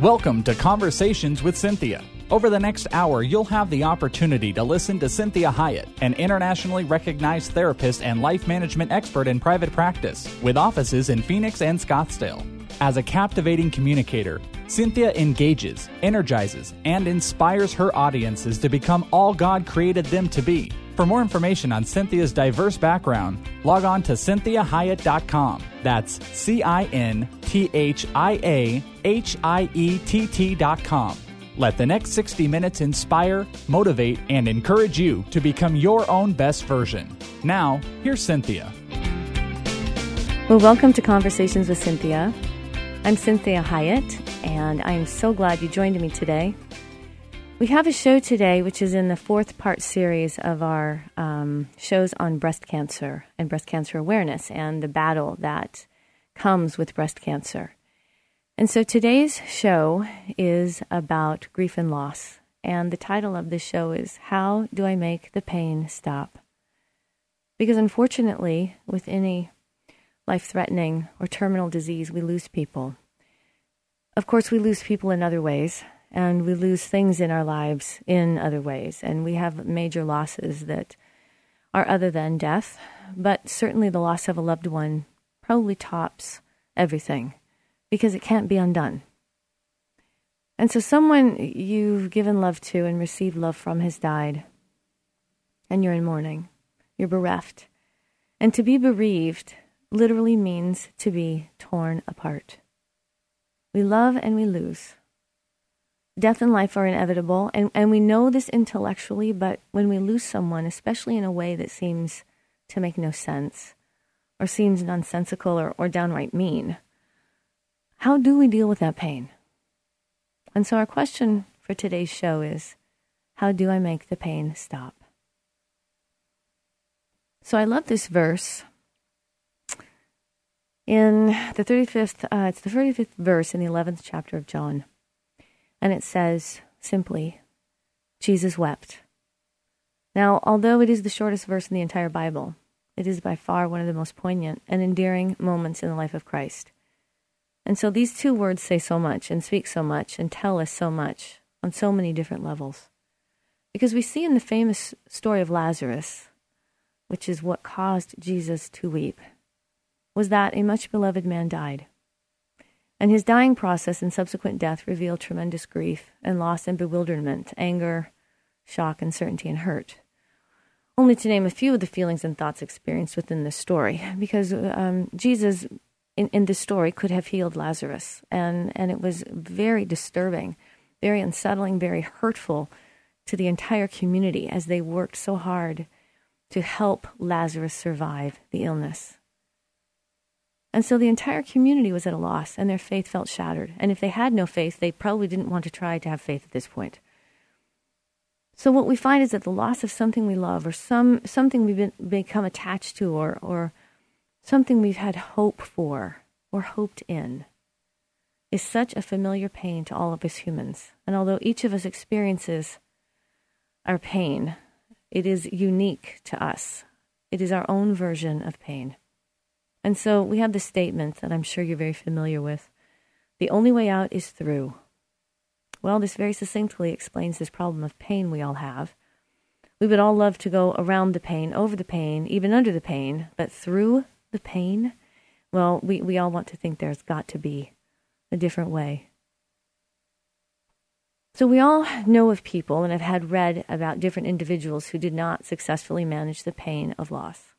Welcome to Conversations with Cinthia. Over the next hour, you'll have the opportunity to listen to Cinthia Hiett, an internationally recognized therapist and life management expert in private practice, with offices in Phoenix and Scottsdale. As a captivating communicator, Cinthia engages, energizes, and inspires her audiences to become all God created them to be. For more information on Cinthia's diverse background, log on to cinthiahiett.com. That's C I N T H I A H I E T T.com. Let the next 60 minutes inspire, motivate, and encourage you to become your own best version. Now, here's Cinthia. Well, welcome to Conversations with Cinthia. I'm Cinthia Hiett, and I'm so glad you joined me today. We have a show today, which is in the fourth part series of our um, shows on breast cancer and breast cancer awareness and the battle that comes with breast cancer. And so today's show is about grief and loss. And the title of this show is How Do I Make the Pain Stop? Because unfortunately, with any life threatening or terminal disease, we lose people. Of course, we lose people in other ways and we lose things in our lives in other ways. And we have major losses that are other than death, but certainly the loss of a loved one probably tops everything because it can't be undone. And so, someone you've given love to and received love from has died, and you're in mourning. You're bereft. And to be bereaved literally means to be torn apart. We love and we lose death and life are inevitable, and, and we know this intellectually, but when we lose someone, especially in a way that seems to make no sense, or seems nonsensical or, or downright mean, how do we deal with that pain? And so, our question for today's show is how do I make the pain stop? So, I love this verse. In the 35th, uh, it's the 35th verse in the 11th chapter of John. And it says simply, Jesus wept. Now, although it is the shortest verse in the entire Bible, it is by far one of the most poignant and endearing moments in the life of Christ. And so these two words say so much and speak so much and tell us so much on so many different levels. Because we see in the famous story of Lazarus, which is what caused Jesus to weep, was that a much beloved man died. And his dying process and subsequent death revealed tremendous grief and loss and bewilderment, anger, shock, uncertainty, and hurt. Only to name a few of the feelings and thoughts experienced within this story, because um, Jesus in, in this story could have healed Lazarus, and, and it was very disturbing, very unsettling, very hurtful to the entire community as they worked so hard to help Lazarus survive the illness. And so the entire community was at a loss and their faith felt shattered. And if they had no faith, they probably didn't want to try to have faith at this point. So what we find is that the loss of something we love or some something we've been, become attached to or or something we've had hope for or hoped in is such a familiar pain to all of us humans. And although each of us experiences our pain, it is unique to us. It is our own version of pain. And so we have the statement that I'm sure you're very familiar with the only way out is through. Well, this very succinctly explains this problem of pain we all have. We would all love to go around the pain, over the pain, even under the pain, but through the pain, well, we, we all want to think there's got to be a different way. So we all know of people and have had read about different individuals who did not successfully manage the pain of loss.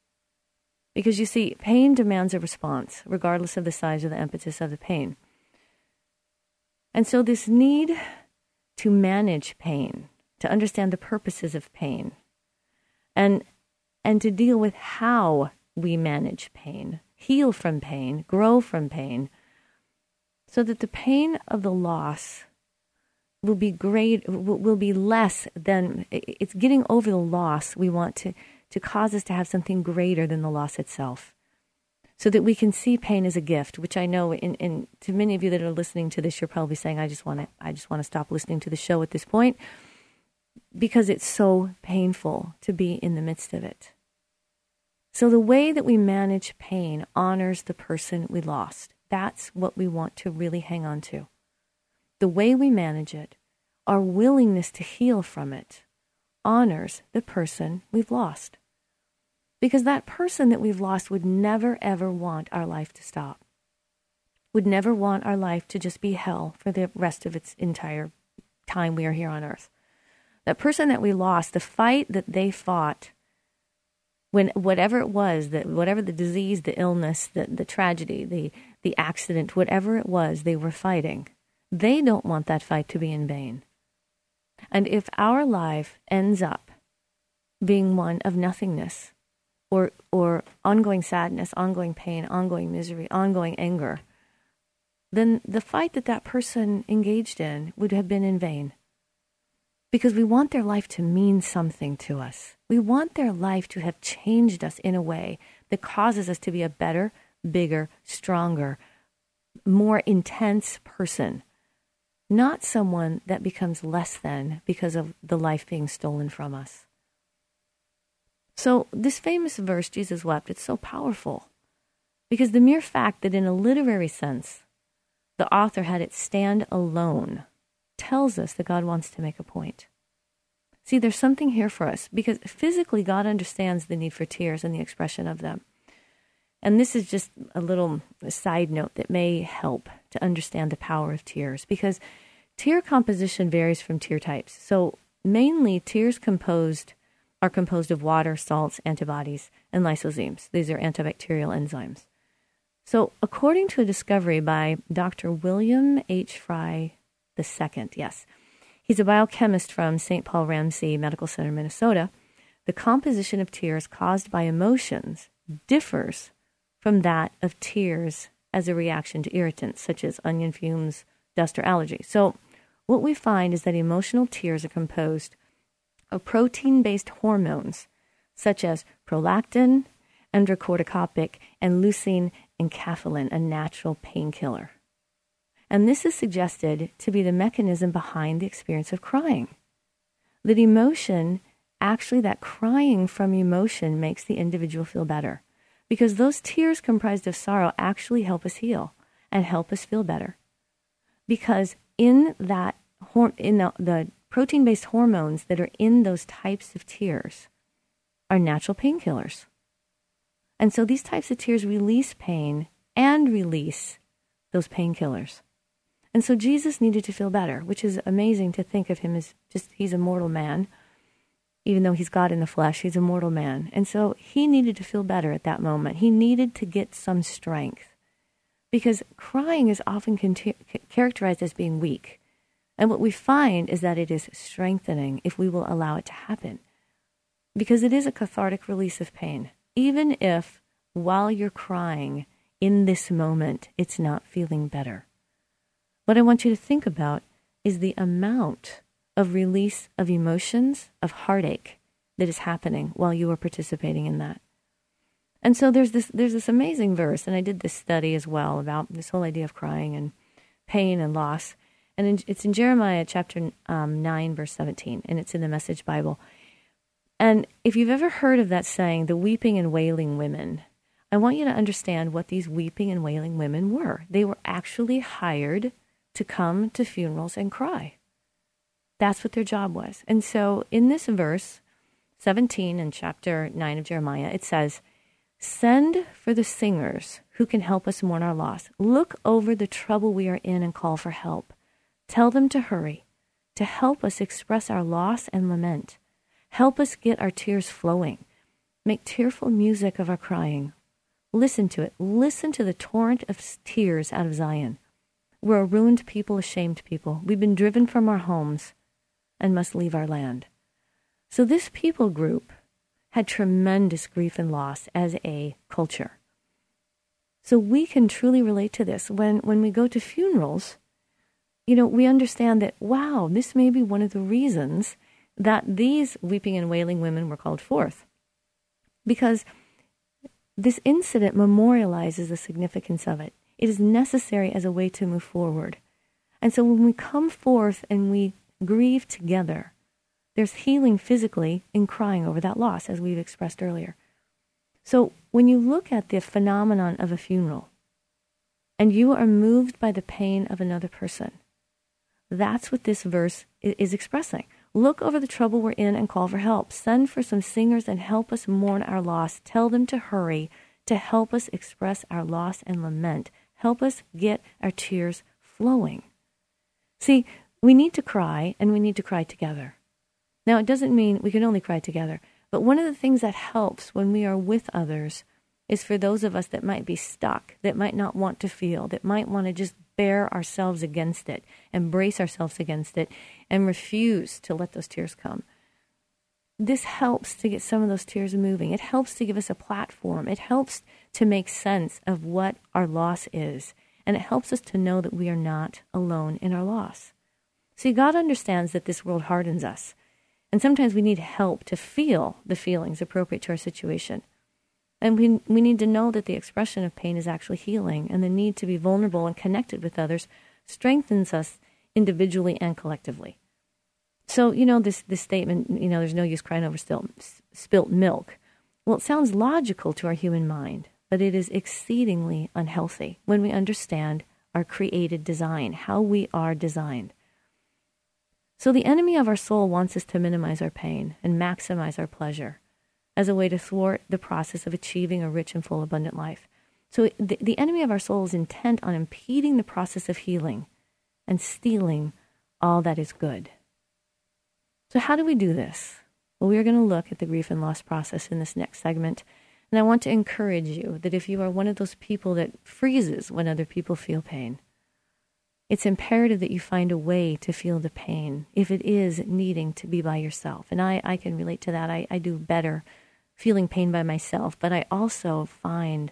Because you see, pain demands a response, regardless of the size or the impetus of the pain. And so, this need to manage pain, to understand the purposes of pain, and, and to deal with how we manage pain, heal from pain, grow from pain, so that the pain of the loss will be great, will be less than it's getting over the loss we want to to cause us to have something greater than the loss itself. So that we can see pain as a gift, which I know in, in to many of you that are listening to this, you're probably saying, I just want to I just want to stop listening to the show at this point because it's so painful to be in the midst of it. So the way that we manage pain honors the person we lost. That's what we want to really hang on to. the way we manage it, our willingness to heal from it, honors the person we've lost. Because that person that we've lost would never, ever want our life to stop, would never want our life to just be hell for the rest of its entire time we are here on earth. That person that we lost, the fight that they fought when whatever it was, that whatever the disease, the illness, the, the tragedy, the, the accident, whatever it was they were fighting, they don't want that fight to be in vain. And if our life ends up being one of nothingness or, or ongoing sadness, ongoing pain, ongoing misery, ongoing anger, then the fight that that person engaged in would have been in vain. Because we want their life to mean something to us. We want their life to have changed us in a way that causes us to be a better, bigger, stronger, more intense person not someone that becomes less than because of the life being stolen from us. So, this famous verse, Jesus wept, it's so powerful because the mere fact that, in a literary sense, the author had it stand alone tells us that God wants to make a point. See, there's something here for us because physically, God understands the need for tears and the expression of them. And this is just a little side note that may help to understand the power of tears because tear composition varies from tear types. So mainly tears composed are composed of water, salts, antibodies, and lysozymes. These are antibacterial enzymes. So according to a discovery by Dr. William H. Frey II, yes, he's a biochemist from St. Paul Ramsey Medical Center, Minnesota, the composition of tears caused by emotions differs from that of tears as a reaction to irritants such as onion fumes, dust, or allergy. So, what we find is that emotional tears are composed of protein based hormones such as prolactin, endocannabinoid, and leucine enkephalin, a natural painkiller. And this is suggested to be the mechanism behind the experience of crying. That emotion, actually, that crying from emotion makes the individual feel better because those tears comprised of sorrow actually help us heal and help us feel better. Because in that in the, the protein based hormones that are in those types of tears are natural painkillers. And so these types of tears release pain and release those painkillers. And so Jesus needed to feel better, which is amazing to think of him as just, he's a mortal man even though he's God in the flesh, he's a mortal man. And so he needed to feel better at that moment. He needed to get some strength because crying is often characterized as being weak. And what we find is that it is strengthening if we will allow it to happen because it is a cathartic release of pain. Even if while you're crying in this moment, it's not feeling better. What I want you to think about is the amount of release of emotions, of heartache that is happening while you are participating in that. And so there's this there's this amazing verse, and I did this study as well about this whole idea of crying and pain and loss. And in, it's in Jeremiah chapter um, 9, verse 17, and it's in the Message Bible. And if you've ever heard of that saying, the weeping and wailing women, I want you to understand what these weeping and wailing women were. They were actually hired to come to funerals and cry. That's what their job was. And so in this verse, 17 in chapter 9 of Jeremiah, it says, Send for the singers who can help us mourn our loss. Look over the trouble we are in and call for help. Tell them to hurry, to help us express our loss and lament. Help us get our tears flowing. Make tearful music of our crying. Listen to it. Listen to the torrent of tears out of Zion. We're a ruined people, a shamed people. We've been driven from our homes and must leave our land. So this people group had tremendous grief and loss as a culture. So we can truly relate to this. When, when we go to funerals, you know, we understand that, wow, this may be one of the reasons that these weeping and wailing women were called forth. Because this incident memorializes the significance of it. It is necessary as a way to move forward. And so when we come forth and we grieve together. There's healing physically in crying over that loss, as we've expressed earlier. So when you look at the phenomenon of a funeral and you are moved by the pain of another person, That's what this verse is expressing. Look over the trouble we're in and call for help. Send for some singers and help us mourn our loss. Tell them to hurry to help us express our loss and lament. Help us get our tears flowing. See, we need to cry and we need to cry together. Now, it doesn't mean we can only cry together, but one of the things that helps when we are with others is for those of us that might be stuck, that might not want to feel, that might want to just bear ourselves against it, embrace ourselves against it, and refuse to let those tears come. This helps to get some of those tears moving. It helps to give us a platform. It helps to make sense of what our loss is. And it helps us to know that we are not alone in our loss. See, God understands that this world hardens us. And sometimes we need help to feel the feelings appropriate to our situation. And we, we need to know that the expression of pain is actually healing, and the need to be vulnerable and connected with others strengthens us individually and collectively. So, you know, this, this statement, you know, there's no use crying over still, spilt milk. Well, it sounds logical to our human mind, but it is exceedingly unhealthy when we understand our created design, how we are designed. So, the enemy of our soul wants us to minimize our pain and maximize our pleasure as a way to thwart the process of achieving a rich and full, abundant life. So the, the enemy of our soul is intent on impeding the process of healing and stealing all that is good. So, how do we do this? Well, we are going to look at the grief and loss process in this next segment. And I want to encourage you that if you are one of those people that freezes when other people feel pain, it's imperative that you find a way to feel the pain if it is needing to be by yourself. And I, I can relate to that. I, I do better feeling pain by myself, but I also find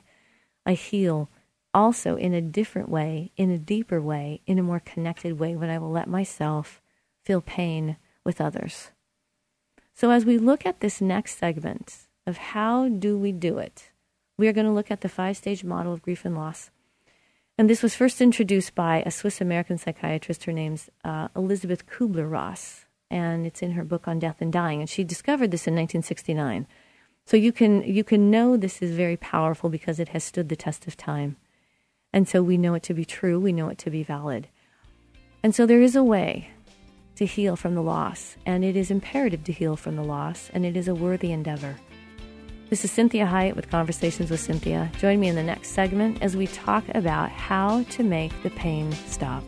I heal also in a different way, in a deeper way, in a more connected way when I will let myself feel pain with others. So as we look at this next segment of how do we do it, we are going to look at the five stage model of grief and loss. And this was first introduced by a Swiss American psychiatrist. Her name's uh, Elisabeth Kubler Ross, and it's in her book on death and dying. And she discovered this in 1969. So you can you can know this is very powerful because it has stood the test of time. And so we know it to be true, we know it to be valid. And so there is a way to heal from the loss, and it is imperative to heal from the loss, and it is a worthy endeavor. This is Cinthia Hiett with Conversations with Cinthia. Join me in the next segment as we talk about how to make the pain stop.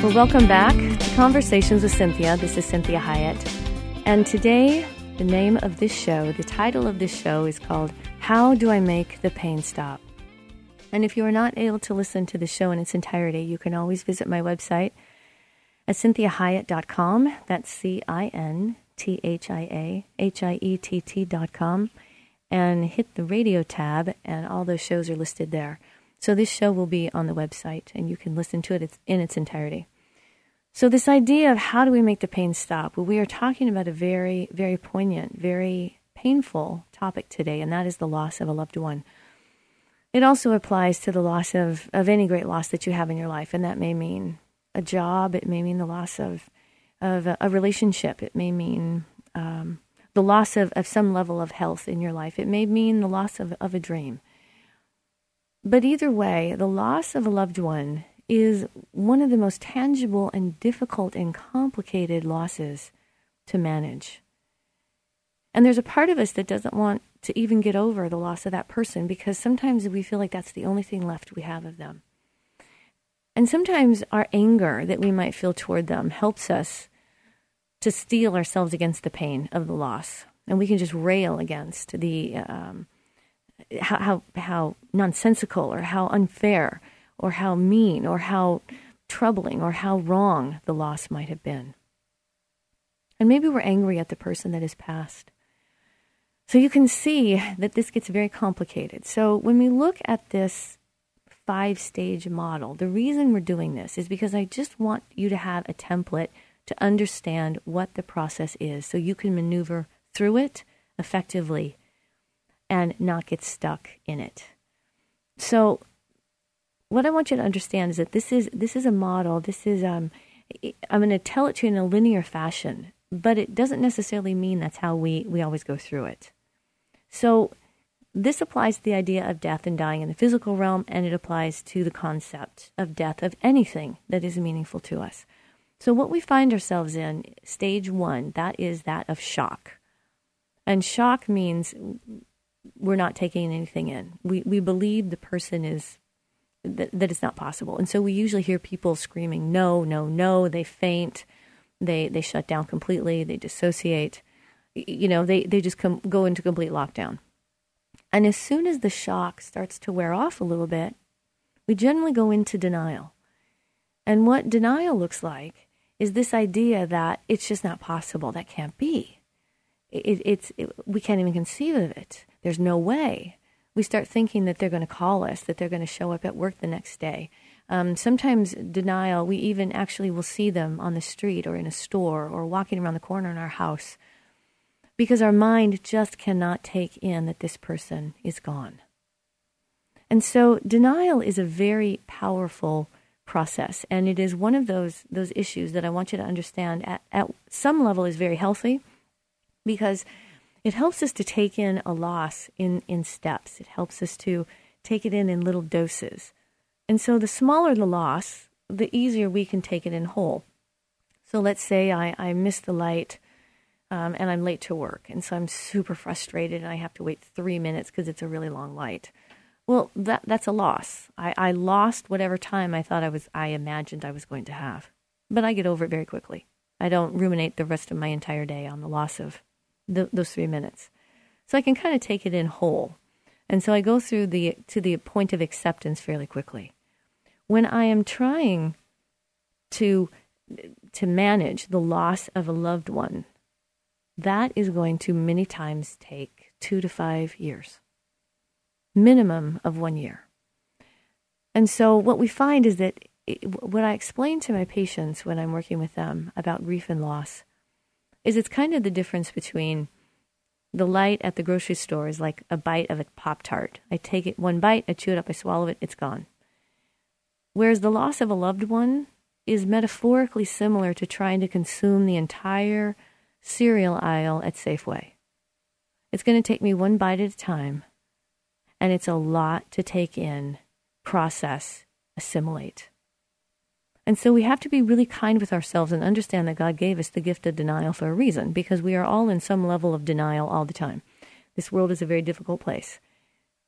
Well, welcome back to Conversations with Cinthia. This is Cinthia Hiett. And today, the name of this show, the title of this show is called How Do I Make the Pain Stop? And if you are not able to listen to the show in its entirety, you can always visit my website at cinthiahiett.com. That's C I N T H I A H I E T T.com. And hit the radio tab, and all those shows are listed there. So this show will be on the website and you can listen to it in its entirety. So this idea of how do we make the pain stop? Well, we are talking about a very, very poignant, very painful topic today, and that is the loss of a loved one. It also applies to the loss of, of any great loss that you have in your life, and that may mean a job, it may mean the loss of, of a, relationship, it may mean um, the loss of, of some level of health in your life, it may mean the loss of, of a dream. But either way, the loss of a loved one is one of the most tangible and difficult and complicated losses to manage. And there's a part of us that doesn't want to even get over the loss of that person because sometimes we feel like that's the only thing left we have of them. And sometimes our anger that we might feel toward them helps us to steel ourselves against the pain of the loss. And we can just rail against the um, how, how, how nonsensical or how unfair or how mean or how troubling or how wrong the loss might have been. And maybe we're angry at the person that has passed. So you can see that this gets very complicated. So when we look at this five stage model, the reason we're doing this is because I just want you to have a template to understand what the process is so you can maneuver through it effectively and not get stuck in it. So, what I want you to understand is that this is this is a model. This is um, I'm going to tell it to you in a linear fashion, but it doesn't necessarily mean that's how we we always go through it. So this applies to the idea of death and dying in the physical realm, and it applies to the concept of death of anything that is meaningful to us. So, what we find ourselves in, stage one, that is that of shock. And shock means we're not taking anything in. We, we believe the person is, that, that it's not possible. And so we usually hear people screaming, no, no, no. They faint, they, they shut down completely, they dissociate. You know, they, they just come, go into complete lockdown. And as soon as the shock starts to wear off a little bit, we generally go into denial. And what denial looks like is this idea that it's just not possible, that can't be. It, it's it, we can't even conceive of it. There's no way. We start thinking that they're going to call us, that they're going to show up at work the next day. Um, sometimes denial, we even actually will see them on the street or in a store or walking around the corner in our house because our mind just cannot take in that this person is gone. And so denial is a very powerful process and it is one of those those issues that I want you to understand at, at some level is very healthy because it helps us to take in a loss in, in steps. It helps us to take it in in little doses. And so the smaller the loss, the easier we can take it in whole. So let's say I, I miss the light um, and I'm late to work. And so I'm super frustrated and I have to wait three minutes because it's a really long light. Well, that that's a loss. I, I lost whatever time I thought I was I imagined I was going to have. But I get over it very quickly. I don't ruminate the rest of my entire day on the loss of the, those three minutes. So I can kind of take it in whole. And so I go through the to the point of acceptance fairly quickly. When I am trying to to manage the loss of a loved one, that is going to many times take two to five years, minimum of one year. And so, what we find is that it, what I explain to my patients when I'm working with them about grief and loss is it's kind of the difference between the light at the grocery store is like a bite of a Pop Tart. I take it one bite, I chew it up, I swallow it, it's gone. Whereas the loss of a loved one is metaphorically similar to trying to consume the entire cereal aisle at Safeway. It's going to take me one bite at a time, and it's a lot to take in, process, assimilate. And so we have to be really kind with ourselves and understand that God gave us the gift of denial for a reason, because we are all in some level of denial all the time. This world is a very difficult place.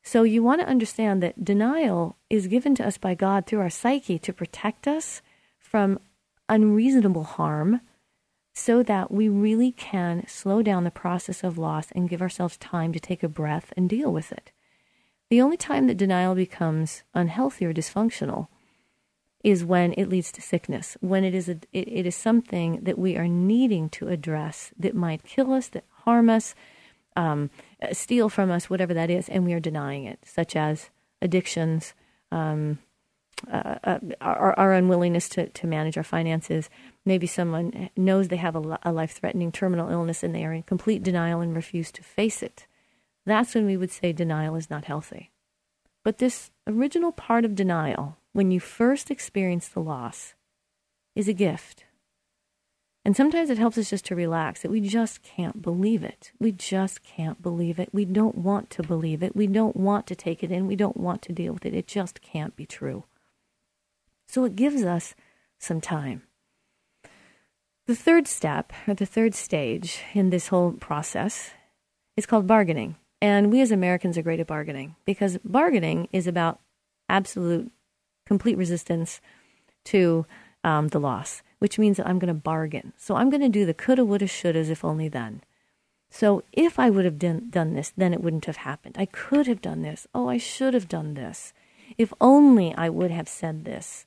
So you want to understand that denial is given to us by God through our psyche to protect us from unreasonable harm so that we really can slow down the process of loss and give ourselves time to take a breath and deal with it. The only time that denial becomes unhealthy or dysfunctional is when it leads to sickness, when it is a, it, it is something that we are needing to address that might kill us, that harm us, um, steal from us, whatever that is, and we are denying it, such as addictions, um, uh, uh, our, our, unwillingness to, to manage our finances. Maybe someone knows they have a, a life threatening terminal illness and they are in complete denial and refuse to face it. That's when we would say denial is not healthy. But this original part of denial, when you first experience the loss, is a gift. And sometimes it helps us just to relax that we just can't believe it. We just can't believe it. We don't want to believe it. We don't want to take it in. We don't want to deal with it. It just can't be true. So it gives us some time. The third step, or the third stage in this whole process, is called bargaining. And we as Americans are great at bargaining because bargaining is about absolute, complete resistance to um, the loss, which means that I'm going to bargain. So I'm going to do the coulda, woulda, shouldas, if only then. So if I would have done, this, then it wouldn't have happened. I could have done this. Oh, I should have done this. If only I would have said this.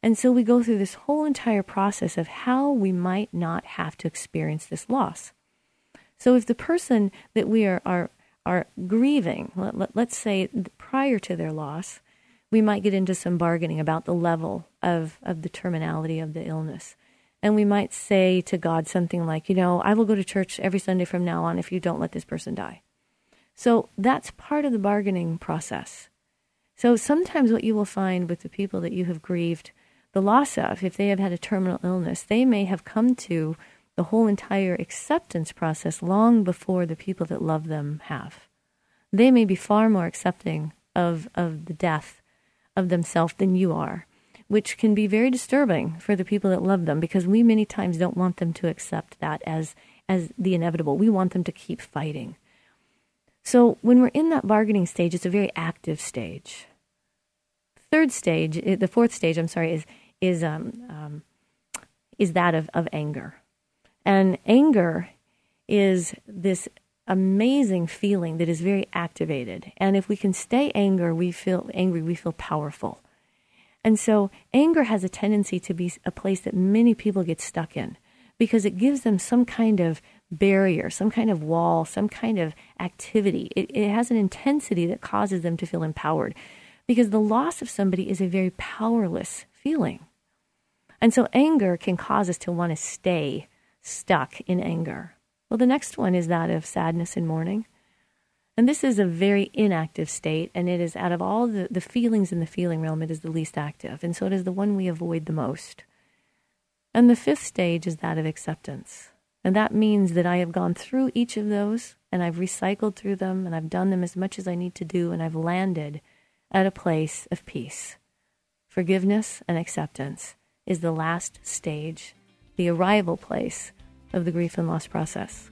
And so we go through this whole entire process of how we might not have to experience this loss. So if the person that we are are, are grieving, let, let, let's say prior to their loss, we might get into some bargaining about the level of, of the terminality of the illness. And we might say to God something like, you know, I will go to church every Sunday from now on if you don't let this person die. So that's part of the bargaining process So sometimes what you will find with the people that you have grieved the loss of, if they have had a terminal illness, they may have come to the whole entire acceptance process long before the people that love them have. They may be far more accepting of, of the death of themselves than you are, which can be very disturbing for the people that love them because we many times don't want them to accept that as, as the inevitable. We want them to keep fighting. So when we're in that bargaining stage, it's a very active stage. Third stage, eh, the fourth stage, I'm sorry, is is um, um, is that of, of anger, and anger is this amazing feeling that is very activated. And if we can stay anger, we feel angry, we feel powerful. And so anger has a tendency to be a place that many people get stuck in because it gives them some kind of barrier, some kind of wall, some kind of activity. It, it has an intensity that causes them to feel empowered because the loss of somebody is a very powerless feeling. And so anger can cause us to want to stay stuck in anger. Well, the next one is that of sadness and mourning. And this is a very inactive state, and it is out of all the, the feelings in the feeling realm, it is the least active. And so it is the one we avoid the most. And the fifth stage is that of acceptance. And that means that I have gone through each of those, and I've recycled through them, and I've done them as much as I need to do, and I've landed at a place of peace. Forgiveness and acceptance is the last stage, the arrival place of the grief and loss process.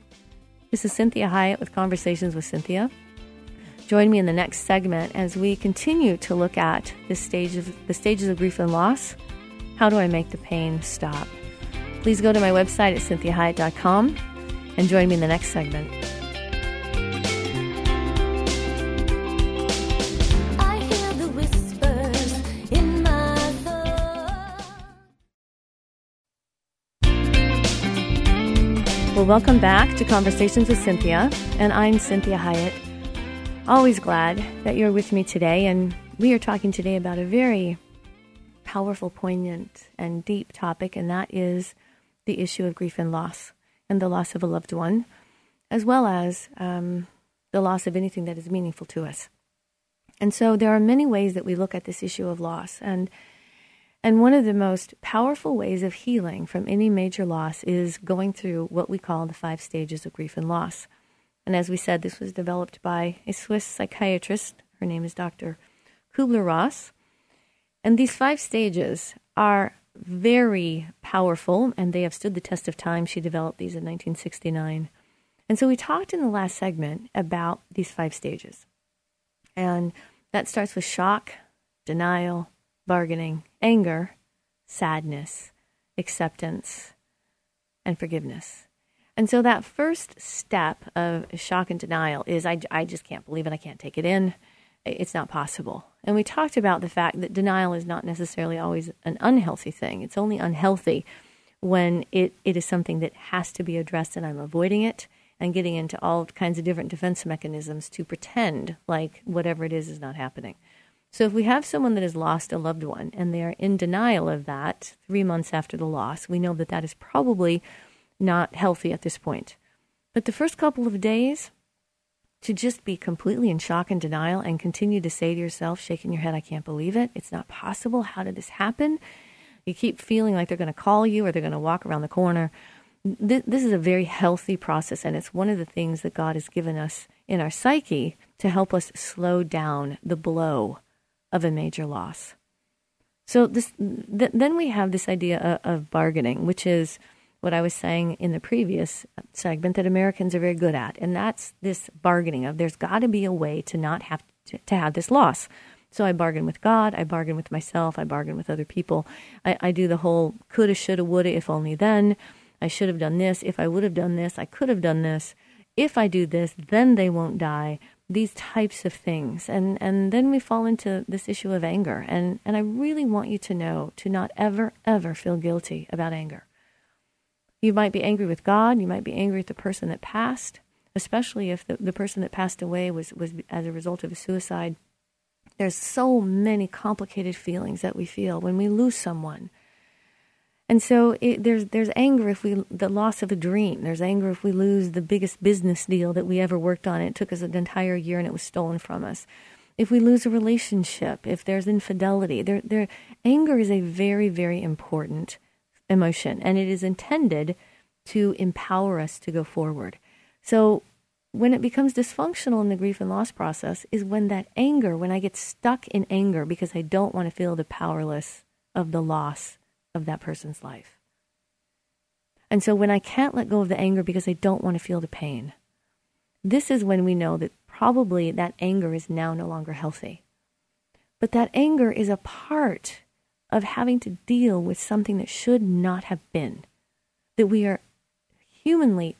This is Cinthia Hiett with Conversations with Cinthia. Join me in the next segment as we continue to look at this stage of the stages of grief and loss. How do I make the pain stop? Please go to my website at cinthiahiett.com and join me in the next segment. Well, welcome back to Conversations with Cinthia, and I'm Cinthia Hiett. Always glad that you're with me today, and we are talking today about a very powerful, poignant, and deep topic, and that is the issue of grief and loss, and the loss of a loved one, as well as um, the loss of anything that is meaningful to us. And so there are many ways that we look at this issue of loss, and and one of the most powerful ways of healing from any major loss is going through what we call the five stages of grief and loss. And as we said, this was developed by a Swiss psychiatrist. Her name is Dr. Kubler Ross. And these five stages are very powerful and they have stood the test of time. She developed these in 1969. And so we talked in the last segment about these five stages. And that starts with shock, denial, bargaining, anger, sadness, acceptance, and forgiveness. And so that first step of shock and denial is I, I just can't believe it. I can't take it in. It's not possible. And we talked about the fact that denial is not necessarily always an unhealthy thing. It's only unhealthy when it, it is something that has to be addressed and I'm avoiding it and getting into all kinds of different defense mechanisms to pretend like whatever it is is not happening. So if we have someone that has lost a loved one and they are in denial of that three months after the loss, we know that that is probably not healthy at this point. But the first couple of days, to just be completely in shock and denial and continue to say to yourself, shaking your head, I can't believe it. It's not possible. How did this happen? You keep feeling like they're going to call you or they're going to walk around the corner. This, is a very healthy process, and it's one of the things that God has given us in our psyche to help us slow down the blow of a major loss. So this, th- then we have this idea of, of bargaining, which is what I was saying in the previous segment that Americans are very good at, and that's this bargaining of there's got to be a way to not have to, to, have this loss. So I bargain with God, I bargain with myself, I bargain with other people. I, I do the whole coulda, shoulda, woulda, if only then. I should have done this. If I would have done this, I could have done this. If I do this, then they won't die these types of things and and then we fall into this issue of anger and and I really want you to know to not ever ever feel guilty about anger. You might be angry with God, you might be angry at the person that passed, especially if the, the person that passed away was was as a result of a suicide. There's so many complicated feelings that we feel when we lose someone. And so it, there's there's anger if we the loss of a dream. There's anger if we lose the biggest business deal that we ever worked on. It took us an entire year and it was stolen from us. if we lose a relationship, if there's infidelity. There, there, anger is a very, very important emotion, and it is intended to empower us to go forward. So when it becomes dysfunctional in the grief and loss process is when that anger, when I get stuck in anger because I don't want to feel the powerless of the loss of that person's life. And so when I can't let go of the anger because I don't want to feel the pain, this is when we know that probably that anger is now no longer healthy. But that anger is a part of having to deal with something that should not have been, that we are humanly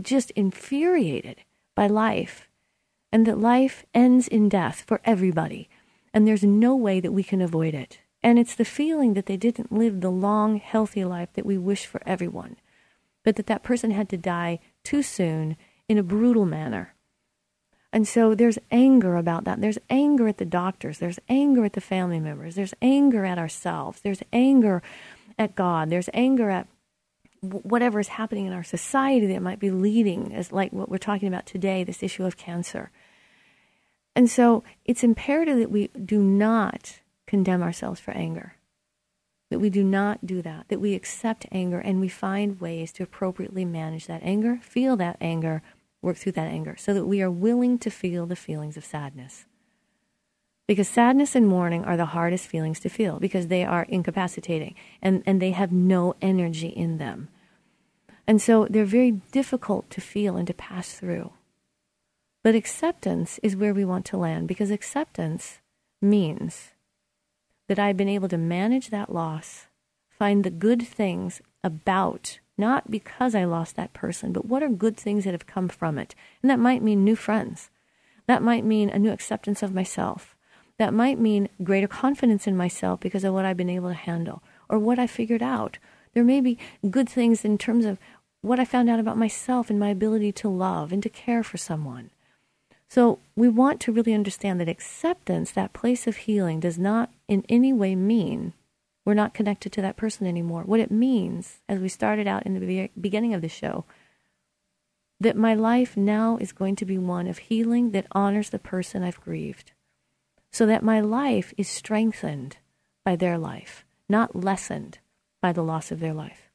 just infuriated by life and that life ends in death for everybody and there's no way that we can avoid it. And it's the feeling that they didn't live the long, healthy life that we wish for everyone, but that that person had to die too soon in a brutal manner. And so there's anger about that. There's anger at the doctors. There's anger at the family members. There's anger at ourselves. There's anger at God. There's anger at whatever is happening in our society that might be leading, as like what we're talking about today, this issue of cancer. And so it's imperative that we do not condemn ourselves for anger, that we do not do that, that we accept anger and we find ways to appropriately manage that anger, feel that anger, work through that anger, so that we are willing to feel the feelings of sadness. Because sadness and mourning are the hardest feelings to feel because they are incapacitating and, and they have no energy in them. And so they're very difficult to feel and to pass through. But acceptance is where we want to land because acceptance means that I've been able to manage that loss, find the good things about, not because I lost that person, but what are good things that have come from it. And that might mean new friends. That might mean a new acceptance of myself that might mean greater confidence in myself because of what I've been able to handle or what I figured out. There may be good things in terms of what I found out about myself and my ability to love and to care for someone. So we want to really understand that acceptance, that place of healing, does not in any way mean we're not connected to that person anymore. What it means, as we started out in the beginning of the show, that my life now is going to be one of healing that honors the person I've grieved so that my life is strengthened by their life, not lessened by the loss of their life.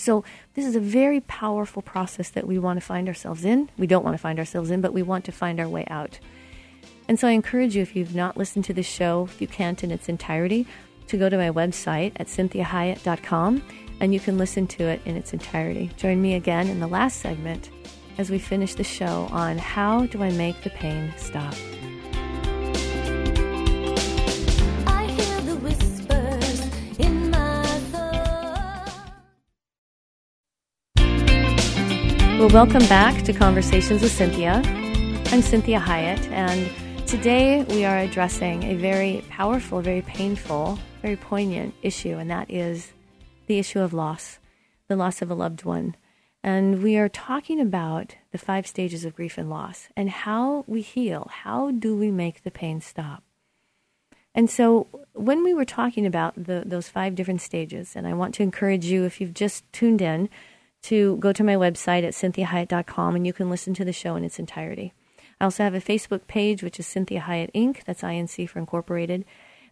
So, this is a very powerful process that we want to find ourselves in. We don't want to find ourselves in, but we want to find our way out. And so, I encourage you, if you've not listened to this show, if you can't in its entirety, to go to my website at cinthiahiett.com and you can listen to it in its entirety. Join me again in the last segment as we finish the show on how do I make the pain stop. Well, welcome back to Conversations with Cinthia. I'm Cinthia Hiett, and today we are addressing a very powerful, very painful, very poignant issue, and that is the issue of loss, the loss of a loved one. And we are talking about the five stages of grief and loss and how we heal. How do we make the pain stop? And so, when we were talking about the, those five different stages, and I want to encourage you, if you've just tuned in, to go to my website at cinthiahiett.com and you can listen to the show in its entirety. I also have a Facebook page, which is Cinthia Hiett Inc., that's INC for Incorporated,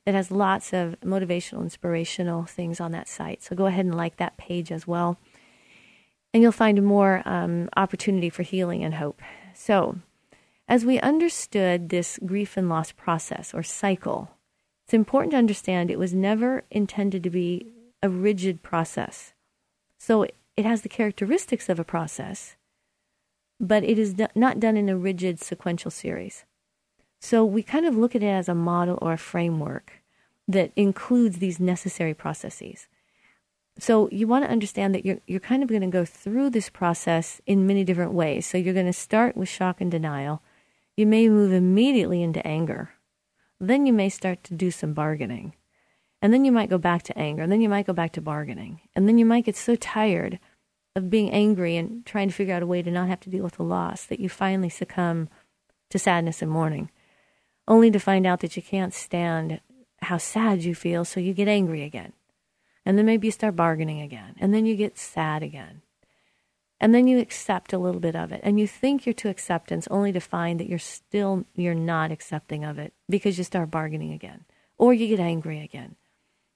that has lots of motivational, inspirational things on that site. So go ahead and like that page as well. And you'll find more um, opportunity for healing and hope. So, as we understood this grief and loss process or cycle, it's important to understand it was never intended to be a rigid process. So, it has the characteristics of a process, but it is not done in a rigid sequential series. So we kind of look at it as a model or a framework that includes these necessary processes. So you want to understand that you're you're kind of going to go through this process in many different ways. So you're going to start with shock and denial. You may move immediately into anger. Then you may start to do some bargaining. And then you might go back to anger. And then you might go back to bargaining. And then you might get so tired of being angry and trying to figure out a way to not have to deal with the loss that you finally succumb to sadness and mourning, only to find out that you can't stand how sad you feel, so you get angry again. And then maybe you start bargaining again. And then you get sad again. And then you accept a little bit of it. And you think you're to acceptance only to find that you're still you're not accepting of it because you start bargaining again. Or you get angry again.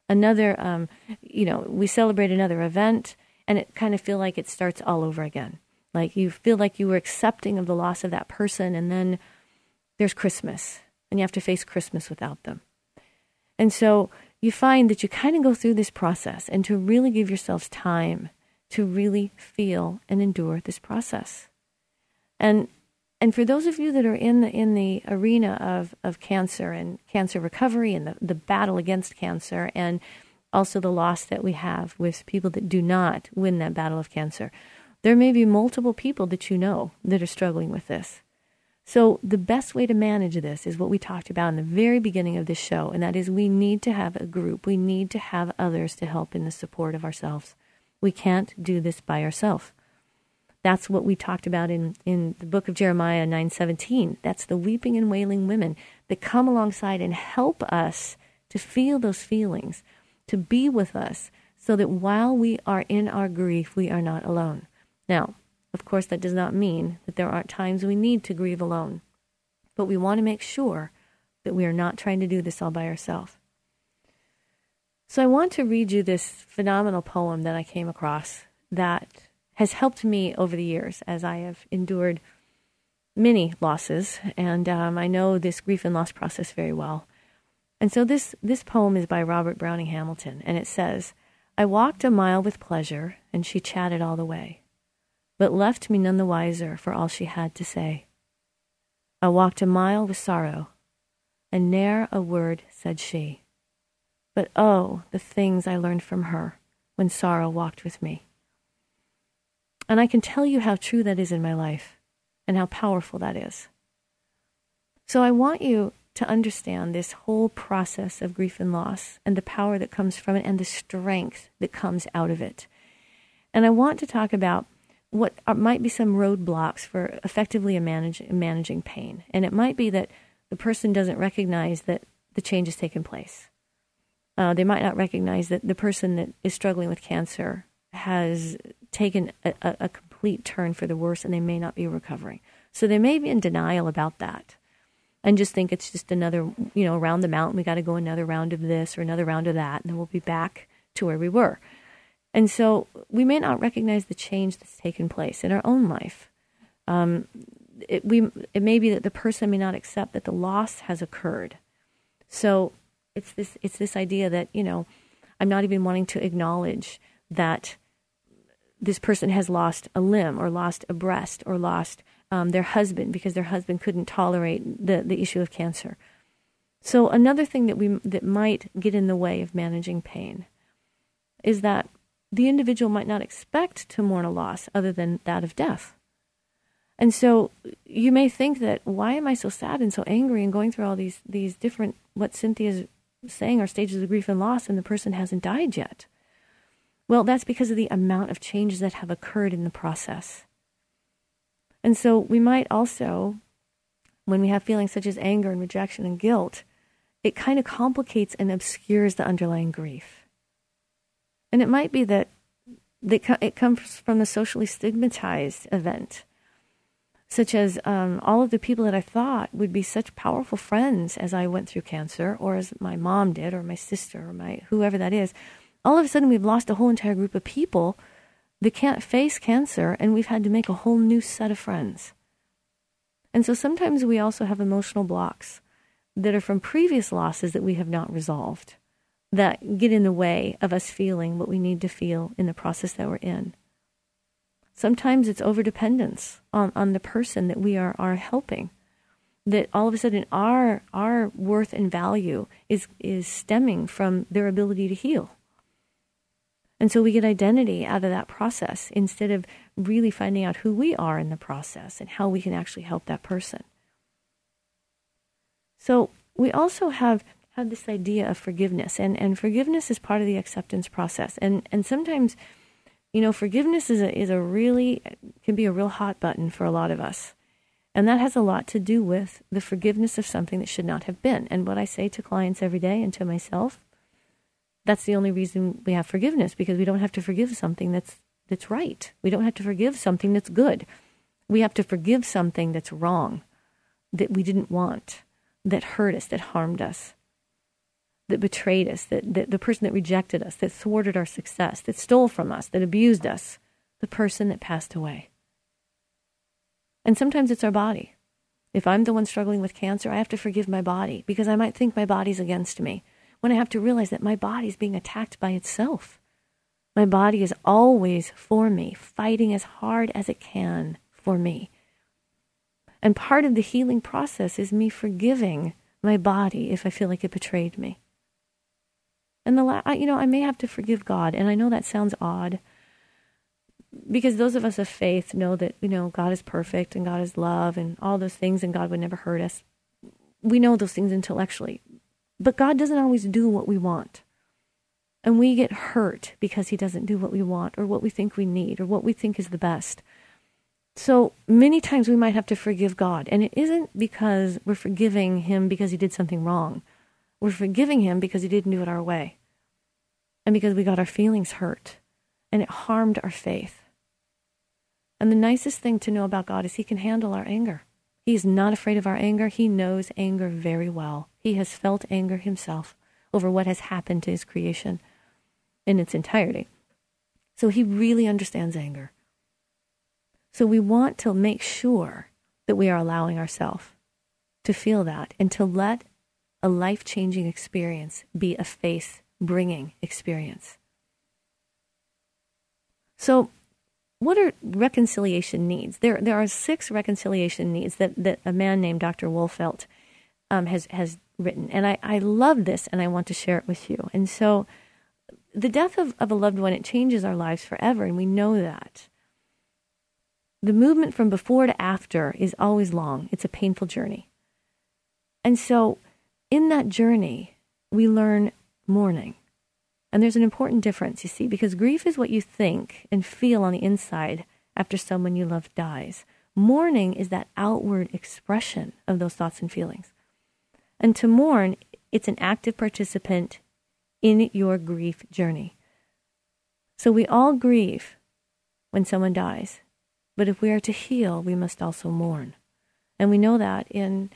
Another um, you know, we celebrate another event and it kind of feel like it starts all over again. Like you feel like you were accepting of the loss of that person and then there's Christmas and you have to face Christmas without them. And so you find that you kind of go through this process and to really give yourselves time to really feel and endure this process. And and for those of you that are in the in the arena of, of cancer and cancer recovery and the, the battle against cancer and also the loss that we have with people that do not win that battle of cancer, there may be multiple people that you know that are struggling with this. So, the best way to manage this is what we talked about in the very beginning of this show, and that is we need to have a group. We need to have others to help in the support of ourselves. We can't do this by ourselves. That's what we talked about in, in the book of Jeremiah 9:17. That's the weeping and wailing women that come alongside and help us to feel those feelings, to be with us, so that while we are in our grief, we are not alone. Now, of course, that does not mean that there aren't times we need to grieve alone, but we want to make sure that we are not trying to do this all by ourselves. So I want to read you this phenomenal poem that I came across that has helped me over the years as I have endured many losses, and um, I know this grief and loss process very well. And so this this poem is by Robert Browning Hamilton, and it says, "I walked a mile with pleasure, and she chatted all the way but left me none the wiser for all she had to say. I walked a mile with sorrow, and ne'er a word said she. But oh, the things I learned from her when sorrow walked with me. And I can tell you how true that is in my life and how powerful that is. So I want you to understand this whole process of grief and loss and the power that comes from it and the strength that comes out of it. And I want to talk about what are, might be some roadblocks for effectively manage, managing pain. And it might be that the person doesn't recognize that the change has taken place. Uh, they might not recognize that the person that is struggling with cancer has taken a, a, a complete turn for the worse and they may not be recovering. So they may be in denial about that and just think it's just another, you know, around the mountain. We got to go another round of this or another round of that, and then we'll be back to where we were. And so we may not recognize the change that's taken place in our own life. Um, it, we, it may be that the person may not accept that the loss has occurred. So it's this, it's this idea that, you know, I'm not even wanting to acknowledge that this person has lost a limb or lost a breast or lost um, their husband because their husband couldn't tolerate the, the issue of cancer. So another thing that we that might get in the way of managing pain is that the individual might not expect to mourn a loss other than that of death. And so you may think that why am I so sad and so angry and going through all these these different what Cinthia's saying are stages of grief and loss and the person hasn't died yet. Well, that's because of the amount of changes that have occurred in the process. And so we might also, when we have feelings such as anger and rejection and guilt, it kind of complicates and obscures the underlying grief. And it might be that it comes from the socially stigmatized event, such as um, all of the people that I thought would be such powerful friends as I went through cancer, or as my mom did, or my sister, or my whoever that is. All of a sudden, we've lost a whole entire group of people that can't face cancer, and we've had to make a whole new set of friends. And so sometimes we also have emotional blocks that are from previous losses that we have not resolved that get in the way of us feeling what we need to feel in the process that we're in. Sometimes it's overdependence on, on the person that we are, are helping. That all of a sudden our our worth and value is is stemming from their ability to heal. And so we get identity out of that process instead of really finding out who we are in the process and how we can actually help that person. So we also have have this idea of forgiveness, and, and forgiveness is part of the acceptance process. And and sometimes, you know, forgiveness is a is a really can be a real hot button for a lot of us, and that has a lot to do with the forgiveness of something that should not have been. And what I say to clients every day and to myself, that's the only reason we have forgiveness because we don't have to forgive something that's that's right. We don't have to forgive something that's good. We have to forgive something that's wrong, that we didn't want, that hurt us, that harmed us, that betrayed us, that, that the person that rejected us, that thwarted our success, that stole from us, that abused us, the person that passed away. And sometimes it's our body. If I'm the one struggling with cancer, I have to forgive my body because I might think my body's against me when I have to realize that my body is being attacked by itself. My body is always for me, fighting as hard as it can for me. And part of the healing process is me forgiving my body if I feel like it betrayed me. And the la- you know, I may have to forgive God, and I know that sounds odd because those of us of faith know that you know God is perfect and God is love and all those things, and God would never hurt us. We know those things intellectually, but God doesn't always do what we want. And we get hurt because he doesn't do what we want or what we think we need or what we think is the best. So many times we might have to forgive God. And it isn't because we're forgiving him because he did something wrong. We're forgiving him because he didn't do it our way. And because we got our feelings hurt and it harmed our faith. And the nicest thing to know about God is he can handle our anger. He is not afraid of our anger. He knows anger very well. He has felt anger himself over what has happened to his creation in its entirety. So he really understands anger. So we want to make sure that we are allowing ourselves to feel that and to let a life changing experience be a faith bringing experience. So, what are reconciliation needs? There, there are six reconciliation needs that, that a man named Dr. Wolfelt um, has, has written. And I, I love this and I want to share it with you. And so, the death of, of a loved one, it changes our lives forever, and we know that. The movement from before to after is always long, it's a painful journey. And so, in that journey, we learn mourning. And there's an important difference, you see, because grief is what you think and feel on the inside after someone you love dies. Mourning is that outward expression of those thoughts and feelings. And to mourn, it's an active participant in your grief journey. So we all grieve when someone dies, but if we are to heal, we must also mourn. And we know that in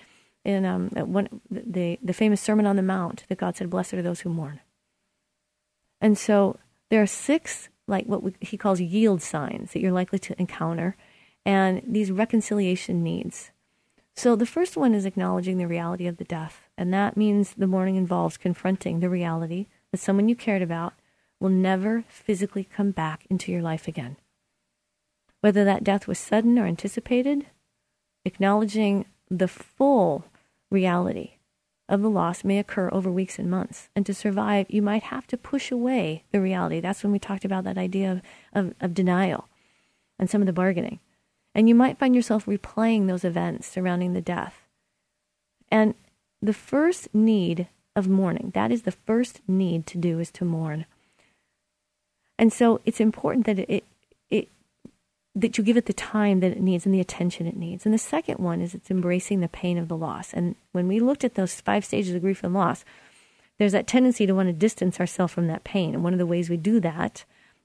in um, one, the the famous Sermon on the Mount that God said, "Blessed are those who mourn." And so there are six, like what we, he calls yield signs that you're likely to encounter, and these reconciliation needs. So the first one is acknowledging the reality of the death, and that means the mourning involves confronting the reality that someone you cared about will never physically come back into your life again. Whether that death was sudden or anticipated, acknowledging the full reality of the loss may occur over weeks and months. And to survive, you might have to push away the reality. That's when we talked about that idea of, of, of denial and some of the bargaining. And you might find yourself replaying those events surrounding the death. And the first need of mourning. That is the first need to do is to mourn. And so it's important that it, that you give it the time that it needs and the attention it needs. And the second one is it's embracing the pain of the loss. And when we looked at those five stages of grief and loss, there's that tendency to want to distance ourselves from that pain. And one of the ways we do that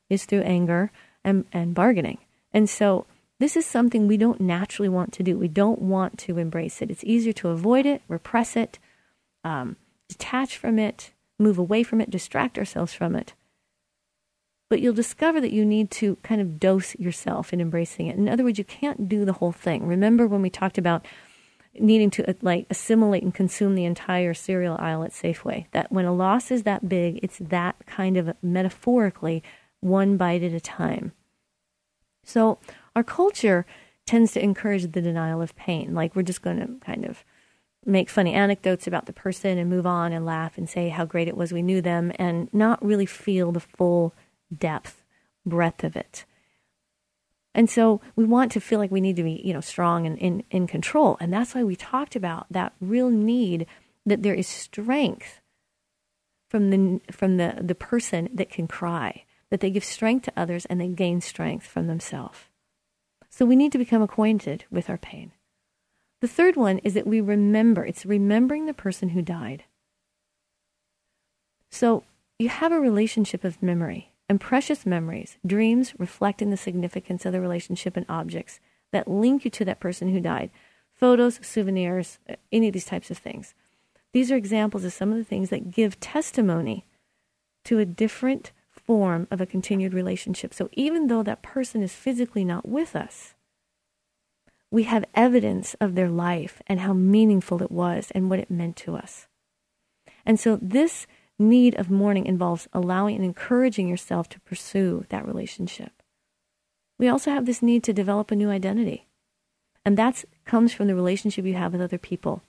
is through anger and, and bargaining. And so this is something we don't naturally want to do. We don't want to embrace it. It's easier to avoid it, repress it, um, detach from it, move away from it, distract ourselves from it. But you'll discover that you need to kind of dose yourself in embracing it. In other words, you can't do the whole thing. Remember when we talked about needing to uh, like assimilate and consume the entire cereal aisle at Safeway? That when a loss is that big, it's that kind of metaphorically one bite at a time. So our culture tends to encourage the denial of pain. Like we're just going to kind of make funny anecdotes about the person and move on and laugh and say how great it was we knew them and not really feel the full depth, breadth of it. And so we want to feel like we need to be, you know, strong and in, in control. And that's why we talked about that real need that there is strength from the from the, the person that can cry, that they give strength to others and they gain strength from themselves. So we need to become acquainted with our pain. The third one is that we remember. It's remembering the person who died. So you have a relationship of memory. And precious memories, dreams reflecting the significance of the relationship and objects that link you to that person who died, photos, souvenirs, uh, any of these types of things. These are examples of some of the things that give testimony to a different form of a continued relationship. So even though that person is physically not with us, we have evidence of their life and how meaningful it was and what it meant to us. And so this need of mourning involves allowing and encouraging yourself to pursue that relationship. We also have this need to develop a new identity. And that comes from the relationship you have with other people.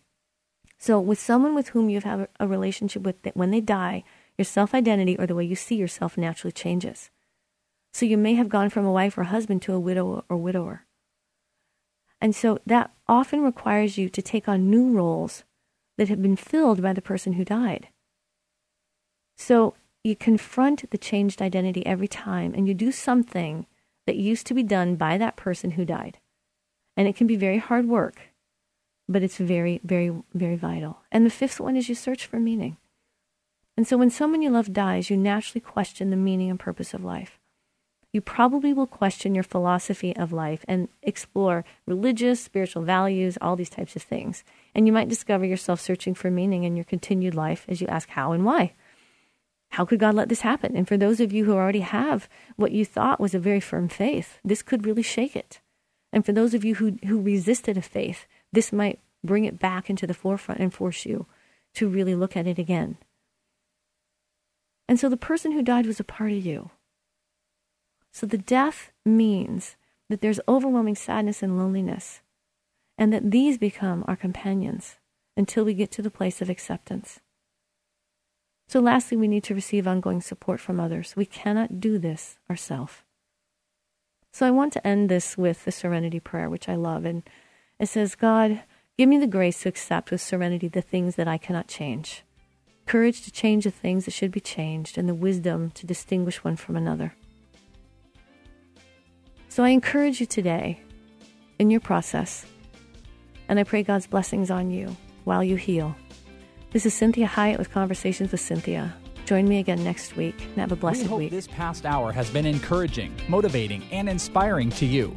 So, with someone with whom you have a relationship with, when they die, your self identity or the way you see yourself naturally changes. So, you may have gone from a wife or husband to a widow or widower. And so, that often requires you to take on new roles that have been filled by the person who died. So, you confront the changed identity every time and you do something that used to be done by that person who died. And it can be very hard work but it's very, very, very vital. And the fifth one is you search for meaning. And so when someone you love dies, you naturally question the meaning and purpose of life. You probably will question your philosophy of life and explore religious, spiritual values, all these types of things. And you might discover yourself searching for meaning in your continued life as you ask how and why. How could God let this happen? And for those of you who already have what you thought was a very firm faith, this could really shake it. And for those of you who, who resisted a faith, this might bring it back into the forefront and force you to really look at it again. And so the person who died was a part of you. So the death means that there's overwhelming sadness and loneliness, and that these become our companions until we get to the place of acceptance. So, lastly, we need to receive ongoing support from others. We cannot do this ourselves. So, I want to end this with the serenity prayer, which I love. And it says, God, give me the grace to accept with serenity the things that I cannot change, courage to change the things that should be changed, and the wisdom to distinguish one from another. So I encourage you today in your process, and I pray God's blessings on you while you heal. This is Cinthia Hiett with Conversations with Cinthia. Join me again next week and have a blessed we hope week. This past hour has been encouraging, motivating, and inspiring to you.